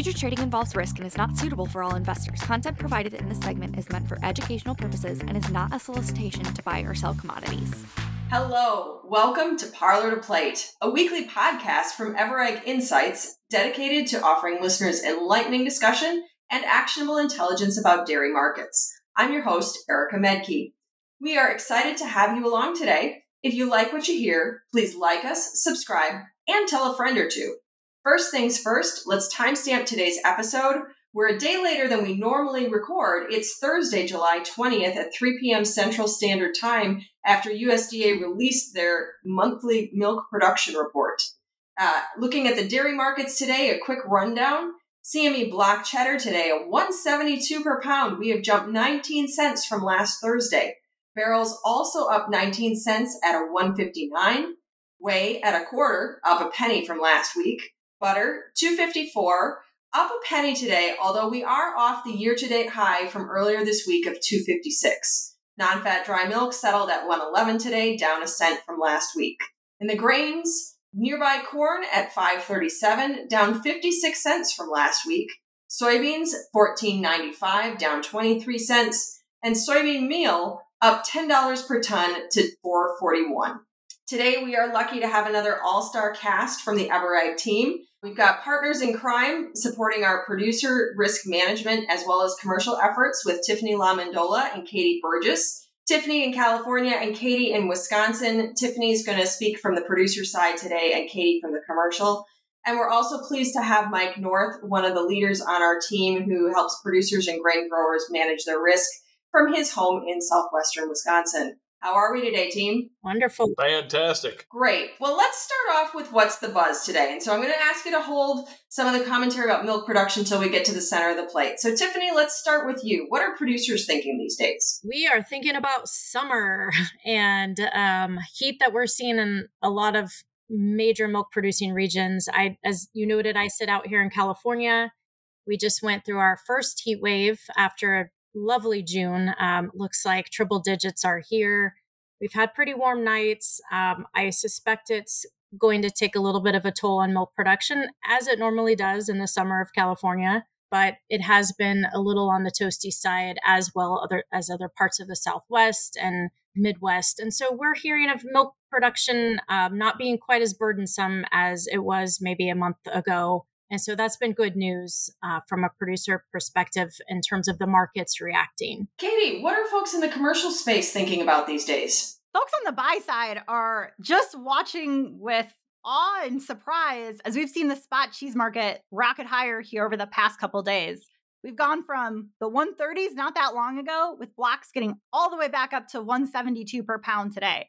Future trading involves risk and is not suitable for all investors. Content provided in this segment is meant for educational purposes and is not a solicitation to buy or sell commodities. Hello, welcome to Parlor to Plate, a weekly podcast from Ever.Ag Insights dedicated to offering listeners enlightening discussion and actionable intelligence about dairy markets. I'm your host, Erica Maedke. We are excited to have you along today. If you like what you hear, please like us, subscribe, and tell a friend or two. First things first, let's timestamp today's episode. We're a day later than we normally record. It's Thursday, July 20th at 3 p.m. Central Standard Time after USDA released their monthly milk production report. Uh, looking at the dairy markets today, a quick rundown. CME block cheddar today, a 172 per pound. We have jumped 19 cents from last Thursday. Barrels also up 19 cents at a 159. Whey at a quarter, up a penny from last week. Butter, 254, up a penny today, although we are off the year-to-date high from earlier this week of 256. Non-fat dry milk settled at 111 today, down a cent from last week. In the grains, nearby corn at 537, down 56 cents from last week. Soybeans 14.95, down 23 cents, and soybean meal up $10 per ton to 441. Today, we are lucky to have another all star cast from the Ever.Ag team. We've got partners in crime supporting our producer risk management as well as commercial efforts with Tiffany LaMendola and Katie Burgess. Tiffany in California and Katie in Wisconsin. Tiffany is going to speak from the producer side today and Katie from the commercial. And we're also pleased to have Mike North, one of the leaders on our team who helps producers and grain growers manage their risk from his home in southwestern Wisconsin. How are we today, team? Wonderful. Fantastic. Great. Well, let's start off with what's the buzz today. And so I'm going to ask you to hold some of the commentary about milk production until we get to the center of the plate. So, Tiffany, let's start with you. What are producers thinking these days? We are thinking about summer and um, heat that we're seeing in a lot of major milk producing regions. I, as you noted, I sit out here in California. We just went through our first heat wave after lovely June. Um, looks like triple digits are here. We've had pretty warm nights. Um, I suspect it's going to take a little bit of a toll on milk production, as it normally does in the summer of California. But it has been a little on the toasty side as well other, as other parts of the Southwest and Midwest. And so we're hearing of milk production um, not being quite as burdensome as it was maybe a month ago and so that's been good news uh, from a producer perspective in terms of the markets reacting. Katie, what are folks in the commercial space thinking about these days? Folks on the buy side are just watching with awe and surprise as we've seen the spot cheese market rocket higher here over the past couple days. We've gone from the 130s not that long ago, with blocks getting all the way back up to 172 per pound today.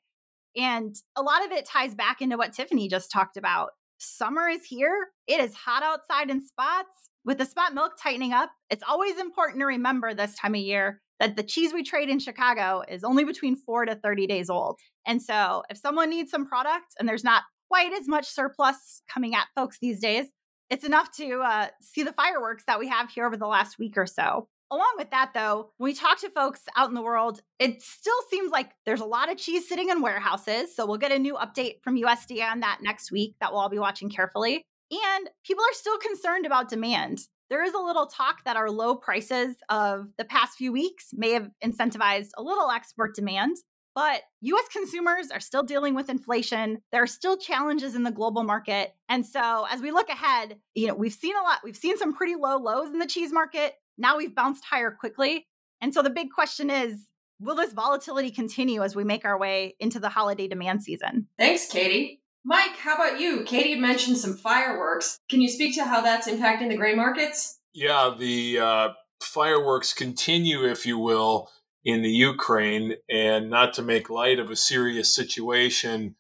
And a lot of it ties back into what Tiffany just talked about Summer is here. It is hot outside in spots. With the spot milk tightening up, it's always important to remember this time of year that the cheese we trade in Chicago is only between four to 30 days old. And so if someone needs some product and there's not quite as much surplus coming at folks these days, it's enough to uh, see the fireworks that we have here over the last week or so. Along with that, though, when we talk to folks out in the world, it still seems like there's a lot of cheese sitting in warehouses. So we'll get a new update from USDA on that next week that we'll all be watching carefully. And people are still concerned about demand. There is a little talk that our low prices of the past few weeks may have incentivized a little export demand. But US consumers are still dealing with inflation. There are still challenges in the global market. And so as we look ahead, you know, we've seen a lot, we've seen some pretty low lows in the cheese market. Now we've bounced higher quickly. And so the big question is will this volatility continue as we make our way into the holiday demand season? Thanks, Katie. Mike, how about you? Katie mentioned some fireworks. Can you speak to how that's impacting the grain markets? Yeah, the uh, fireworks continue, if you will, in the Ukraine, and not to make light of a serious situation.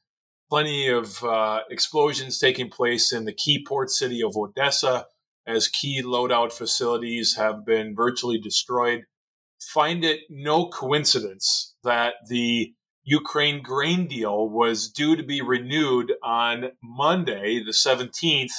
Plenty of uh, explosions taking place in the key port city of Odessa as key loadout facilities have been virtually destroyed. Find it no coincidence that the Ukraine grain deal was due to be renewed on Monday, the 17th.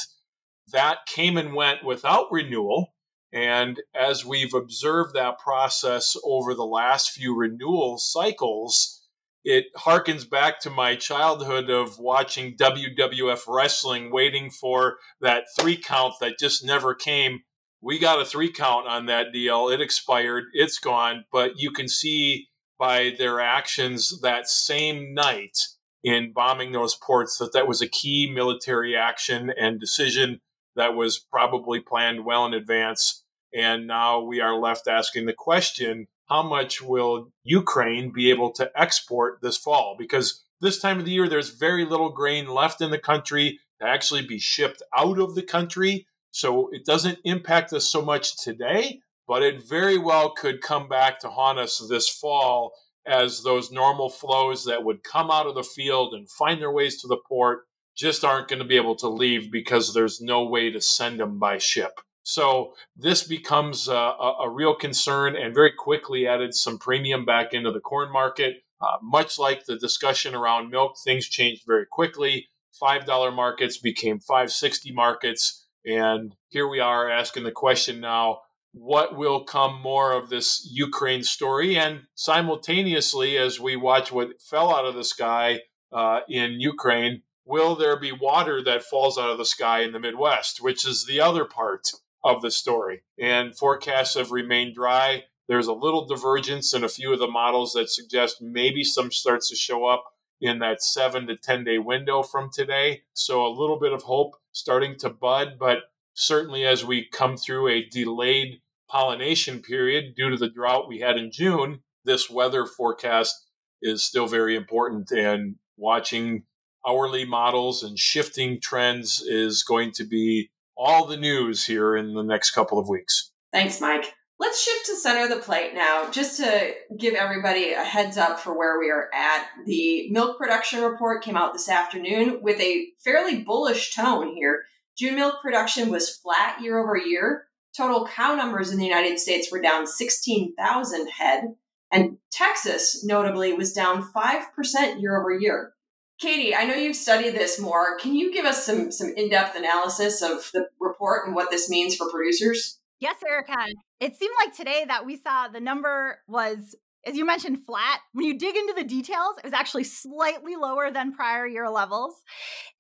That came and went without renewal. And as we've observed that process over the last few renewal cycles, it harkens back to my childhood of watching WWF wrestling, waiting for that three count that just never came. We got a three count on that deal. It expired, it's gone. But you can see by their actions that same night in bombing those ports that that was a key military action and decision that was probably planned well in advance. And now we are left asking the question how much will Ukraine be able to export this fall? Because this time of the year, there's very little grain left in the country to actually be shipped out of the country. So it doesn't impact us so much today, but it very well could come back to haunt us this fall as those normal flows that would come out of the field and find their ways to the port just aren't going to be able to leave because there's no way to send them by ship. So this becomes a, a, real concern and very quickly added some premium back into the corn market. Uh, much like the discussion around milk, things changed very quickly. $5 markets became 560 markets. And here we are asking the question now, what will come more of this Ukraine story? And simultaneously, as we watch what fell out of the sky uh, in Ukraine, will there be water that falls out of the sky in the Midwest, which is the other part of the story. And forecasts have remained dry. There's a little divergence in a few of the models that suggest maybe some starts to show up in that seven to 10 day window from today. So a little bit of hope starting to bud, but certainly as we come through a delayed pollination period due to the drought we had in June, this weather forecast is still very important and watching hourly models and shifting trends is going to be all the news here in the next couple of weeks. Thanks, Mike. Let's shift to center of the plate now, just to give everybody a heads up for where we are at. The milk production report came out this afternoon with a fairly bullish tone here. June milk production was flat year over year. Total cow numbers in the United States were down 16,000 head, and Texas, notably, was down 5% year over year. Katie, I know you've studied this more. Can you give us some some in-depth analysis of the report and what this means for producers? Yes, Erica. It seemed like today that we saw the number was, as you mentioned, flat. When you dig into the details, it was actually slightly lower than prior year levels.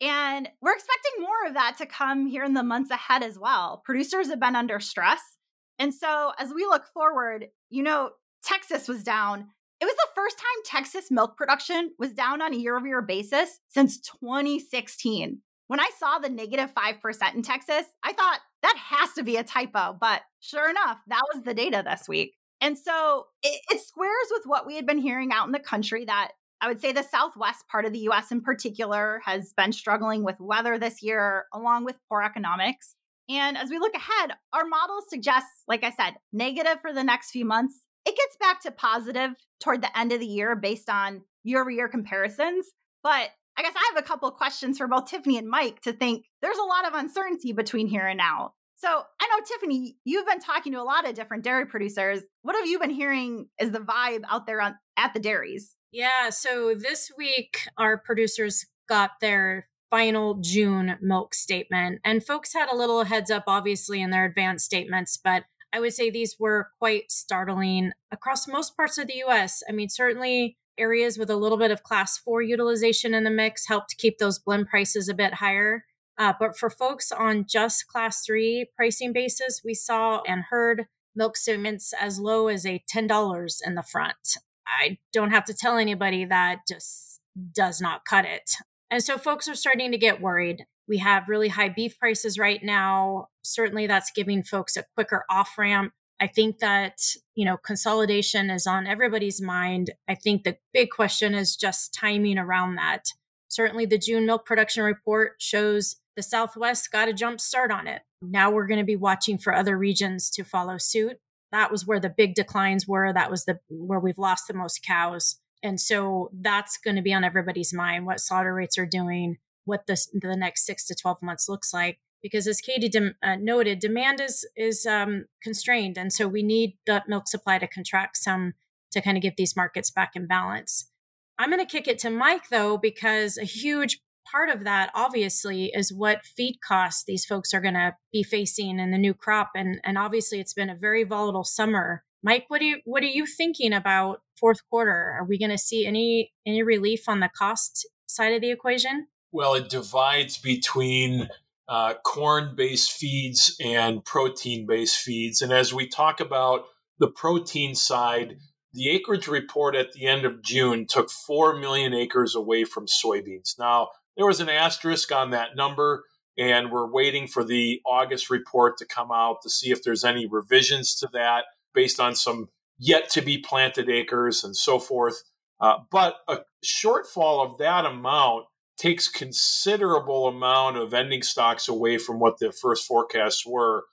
And we're expecting more of that to come here in the months ahead as well. Producers have been under stress. And so as we look forward, you know, Texas was down it was the first time Texas milk production was down on a year over year basis since 2016. When I saw the negative 5% in Texas, I thought that has to be a typo. But sure enough, that was the data this week. And so it, it squares with what we had been hearing out in the country that I would say the southwest part of the US in particular has been struggling with weather this year, along with poor economics. And as we look ahead, our models suggest, like I said, negative for the next few months it gets back to positive toward the end of the year based on year over year comparisons. But I guess I have a couple questions for both Tiffany and Mike to think there's a lot of uncertainty between here and now. So I know, Tiffany, you've been talking to a lot of different dairy producers. What have you been hearing is the vibe out there on, at the dairies? Yeah. So this week, our producers got their final June milk statement. And folks had a little heads up, obviously, in their advanced statements, but I would say these were quite startling across most parts of the US. I mean, certainly areas with a little bit of class four utilization in the mix helped keep those blend prices a bit higher. Uh, but for folks on just class three pricing basis, we saw and heard milk statements as low as a $10 in the front. I don't have to tell anybody that just does not cut it. And so folks are starting to get worried. We have really high beef prices right now. Certainly, that's giving folks a quicker off ramp. I think that, you know, consolidation is on everybody's mind. I think the big question is just timing around that. Certainly, the June milk production report shows the Southwest got a jump start on it. Now we're going to be watching for other regions to follow suit. That was where the big declines were. That was the where we've lost the most cows. And so that's going to be on everybody's mind what slaughter rates are doing, what the, the next six to 12 months looks like because as katie de- uh, noted demand is is um, constrained and so we need the milk supply to contract some to kind of get these markets back in balance i'm going to kick it to mike though because a huge part of that obviously is what feed costs these folks are going to be facing in the new crop and and obviously it's been a very volatile summer Mike, what do you what are you thinking about fourth quarter? Are we going to see any any relief on the cost side of the equation? Well, it divides between uh, corn based feeds and protein based feeds. And as we talk about the protein side, the acreage report at the end of June took 4 million acres away from soybeans. Now, there was an asterisk on that number, and we're waiting for the August report to come out to see if there's any revisions to that based on some yet to be planted acres and so forth. Uh, but a shortfall of that amount takes considerable amount of ending stocks away from what the first forecasts were.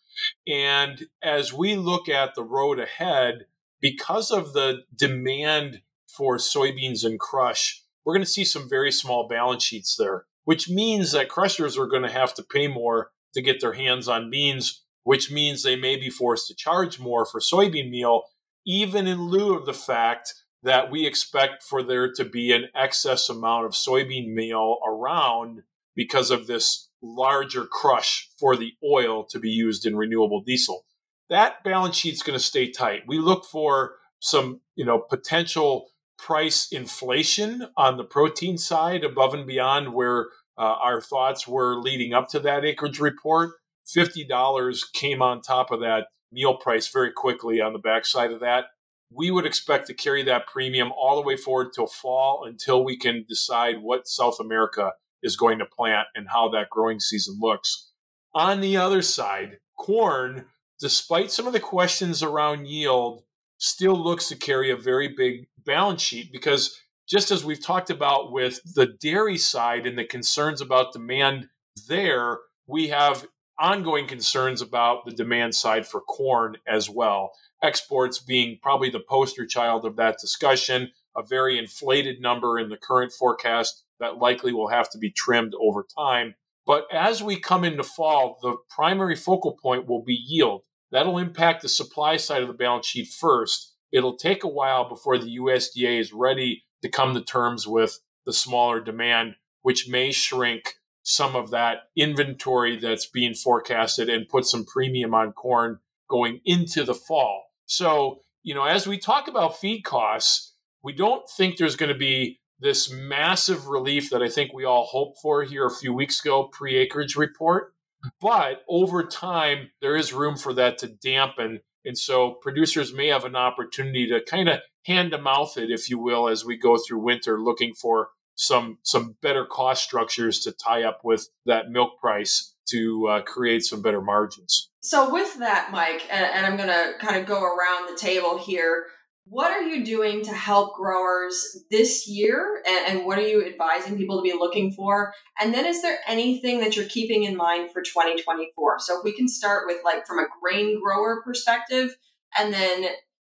And as we look at the road ahead, because of the demand for soybeans and crush, we're going to see some very small balance sheets there, which means that crushers are going to have to pay more to get their hands on beans, which means they may be forced to charge more for soybean meal, even in lieu of the fact that we expect for there to be an excess amount of soybean meal around because of this larger crush for the oil to be used in renewable diesel. That balance sheet's going to stay tight. We look for some, you know, potential price inflation on the protein side above and beyond where uh, our thoughts were leading up to that acreage report. $50 came on top of that meal price very quickly on the backside of that we would expect to carry that premium all the way forward till fall until we can decide what South America is going to plant and how that growing season looks. On the other side, corn, despite some of the questions around yield, still looks to carry a very big balance sheet because just as we've talked about with the dairy side and the concerns about demand there, we have ongoing concerns about the demand side for corn as well exports being probably the poster child of that discussion, a very inflated number in the current forecast that likely will have to be trimmed over time. But as we come into fall, the primary focal point will be yield. That'll impact the supply side of the balance sheet first. It'll take a while before the USDA is ready to come to terms with the smaller demand, which may shrink some of that inventory that's being forecasted and put some premium on corn going into the fall. So, you know, as we talk about feed costs, we don't think there's going to be this massive relief that I think we all hoped for here a few weeks ago, pre acreage report. But over time, there is room for that to dampen. And so producers may have an opportunity to kind of hand to mouth it, if you will, as we go through winter, looking for some some better cost structures to tie up with that milk price to uh, create some better margins. So, with that, Mike, and, and I'm going to kind of go around the table here. What are you doing to help growers this year? And, and, what are you advising people to be looking for? And then, is there anything that you're keeping in mind for 2024? So, if we can start with like from a grain grower perspective, and then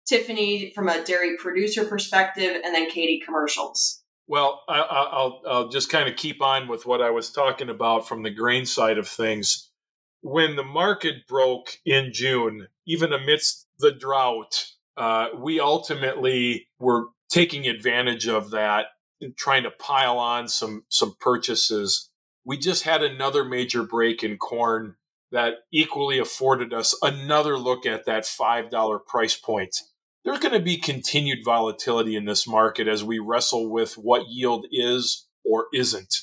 Tiffany from a dairy producer perspective, and then Katie commercials. Well, I, will I'll just kind of keep on with what I was talking about from the grain side of things. When the market broke in June, even amidst the drought, uh, we ultimately were taking advantage of that and trying to pile on some some purchases. We just had another major break in corn that equally afforded us another look at that five dollar price point there's going to be continued volatility in this market as we wrestle with what yield is or isn't.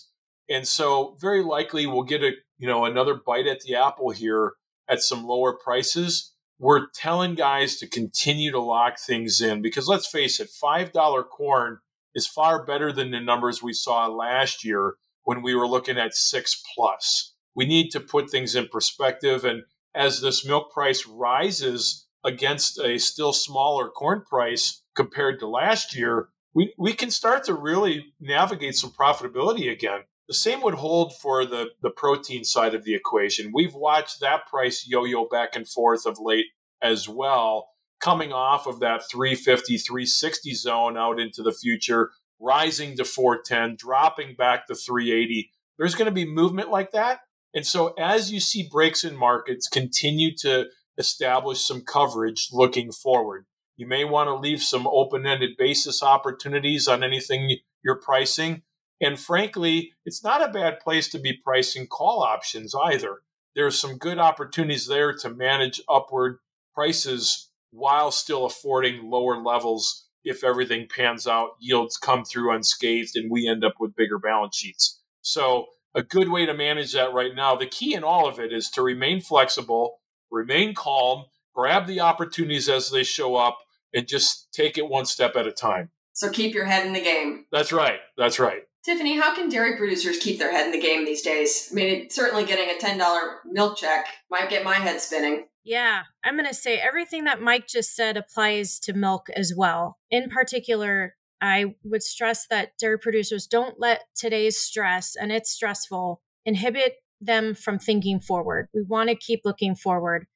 And so very likely we'll get a, you know, another bite at the apple here at some lower prices. We're telling guys to continue to lock things in because let's face it, $5 corn is far better than the numbers we saw last year when we were looking at 6 plus. We need to put things in perspective and as this milk price rises against a still smaller corn price compared to last year, we, we can start to really navigate some profitability again. The same would hold for the, the protein side of the equation. We've watched that price yo yo back and forth of late as well, coming off of that 350, 360 zone out into the future, rising to 410, dropping back to 380. There's going to be movement like that. And so as you see breaks in markets continue to establish some coverage looking forward. You may want to leave some open ended basis opportunities on anything you're pricing. And frankly, it's not a bad place to be pricing call options either. There's some good opportunities there to manage upward prices while still affording lower levels if everything pans out, yields come through unscathed, and we end up with bigger balance sheets. So, a good way to manage that right now, the key in all of it is to remain flexible, remain calm, grab the opportunities as they show up, and just take it one step at a time. So, keep your head in the game. That's right. That's right. Tiffany, how can dairy producers keep their head in the game these days? I mean, certainly getting a $10 milk check might get my head spinning. Yeah, I'm going to say everything that Mike just said applies to milk as well. In particular, I would stress that dairy producers don't let today's stress, and it's stressful, inhibit them from thinking forward. We want to keep looking forward.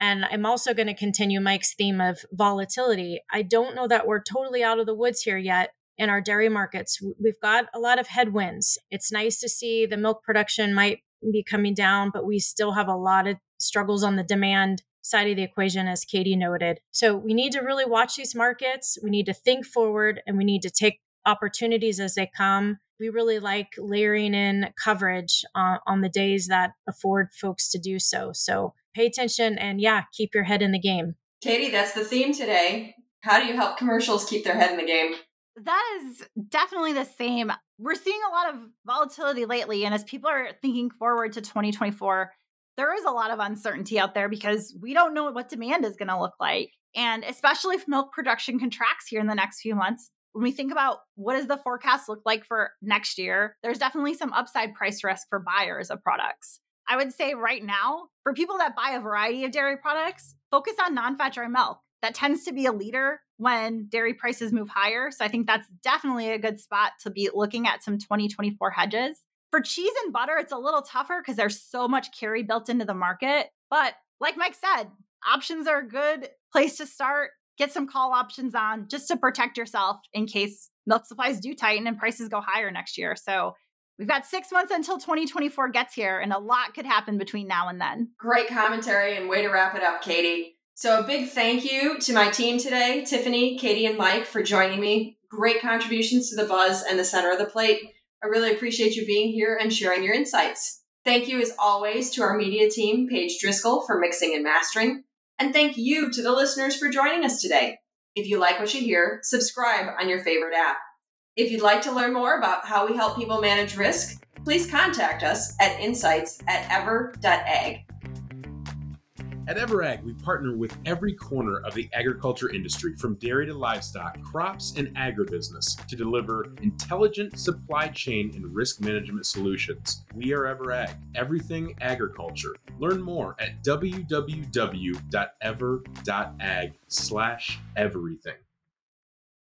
And I'm also going to continue Mike's theme of volatility. I don't know that we're totally out of the woods here yet in our dairy markets. We've got a lot of headwinds. It's nice to see the milk production might be coming down, but we still have a lot of struggles on the demand side of the equation, as Katie noted. So we need to really watch these markets. We need to think forward and we need to take opportunities as they come. We really like layering in coverage uh, on the days that afford folks to do so. So pay attention and yeah, keep your head in the game. Katie, that's the theme today. How do you help commercials keep their head in the game? That is definitely the same. We're seeing a lot of volatility lately. And as people are thinking forward to 2024, there is a lot of uncertainty out there because we don't know what demand is going to look like. And especially if milk production contracts here in the next few months, when we think about what does the forecast look like for next year, there's definitely some upside price risk for buyers of products. I would say right now, for people that buy a variety of dairy products, focus on non fat dry milk. That tends to be a leader when dairy prices move higher. So I think that's definitely a good spot to be looking at some 2024 hedges. For cheese and butter, it's a little tougher because there's so much carry built into the market. But like Mike said, options are a good place to start. Get some call options on just to protect yourself in case milk supplies do tighten and prices go higher next year. So we've got six months until 2024 gets here, and a lot could happen between now and then. Great commentary and way to wrap it up, Katie. So, a big thank you to my team today Tiffany, Katie, and Mike for joining me. Great contributions to the buzz and the center of the plate. I really appreciate you being here and sharing your insights. Thank you, as always, to our media team, Paige Driscoll, for mixing and mastering. And thank you to the listeners for joining us today. If you like what you hear, subscribe on your favorite app. If you'd like to learn more about how we help people manage risk, please contact us at insights at ever.ag. At EverAg, we partner with every corner of the agriculture industry, from dairy to livestock, crops, and agribusiness, to deliver intelligent supply chain and risk management solutions. We are EverAg, everything agriculture. Learn more at www.ever.ag/everything.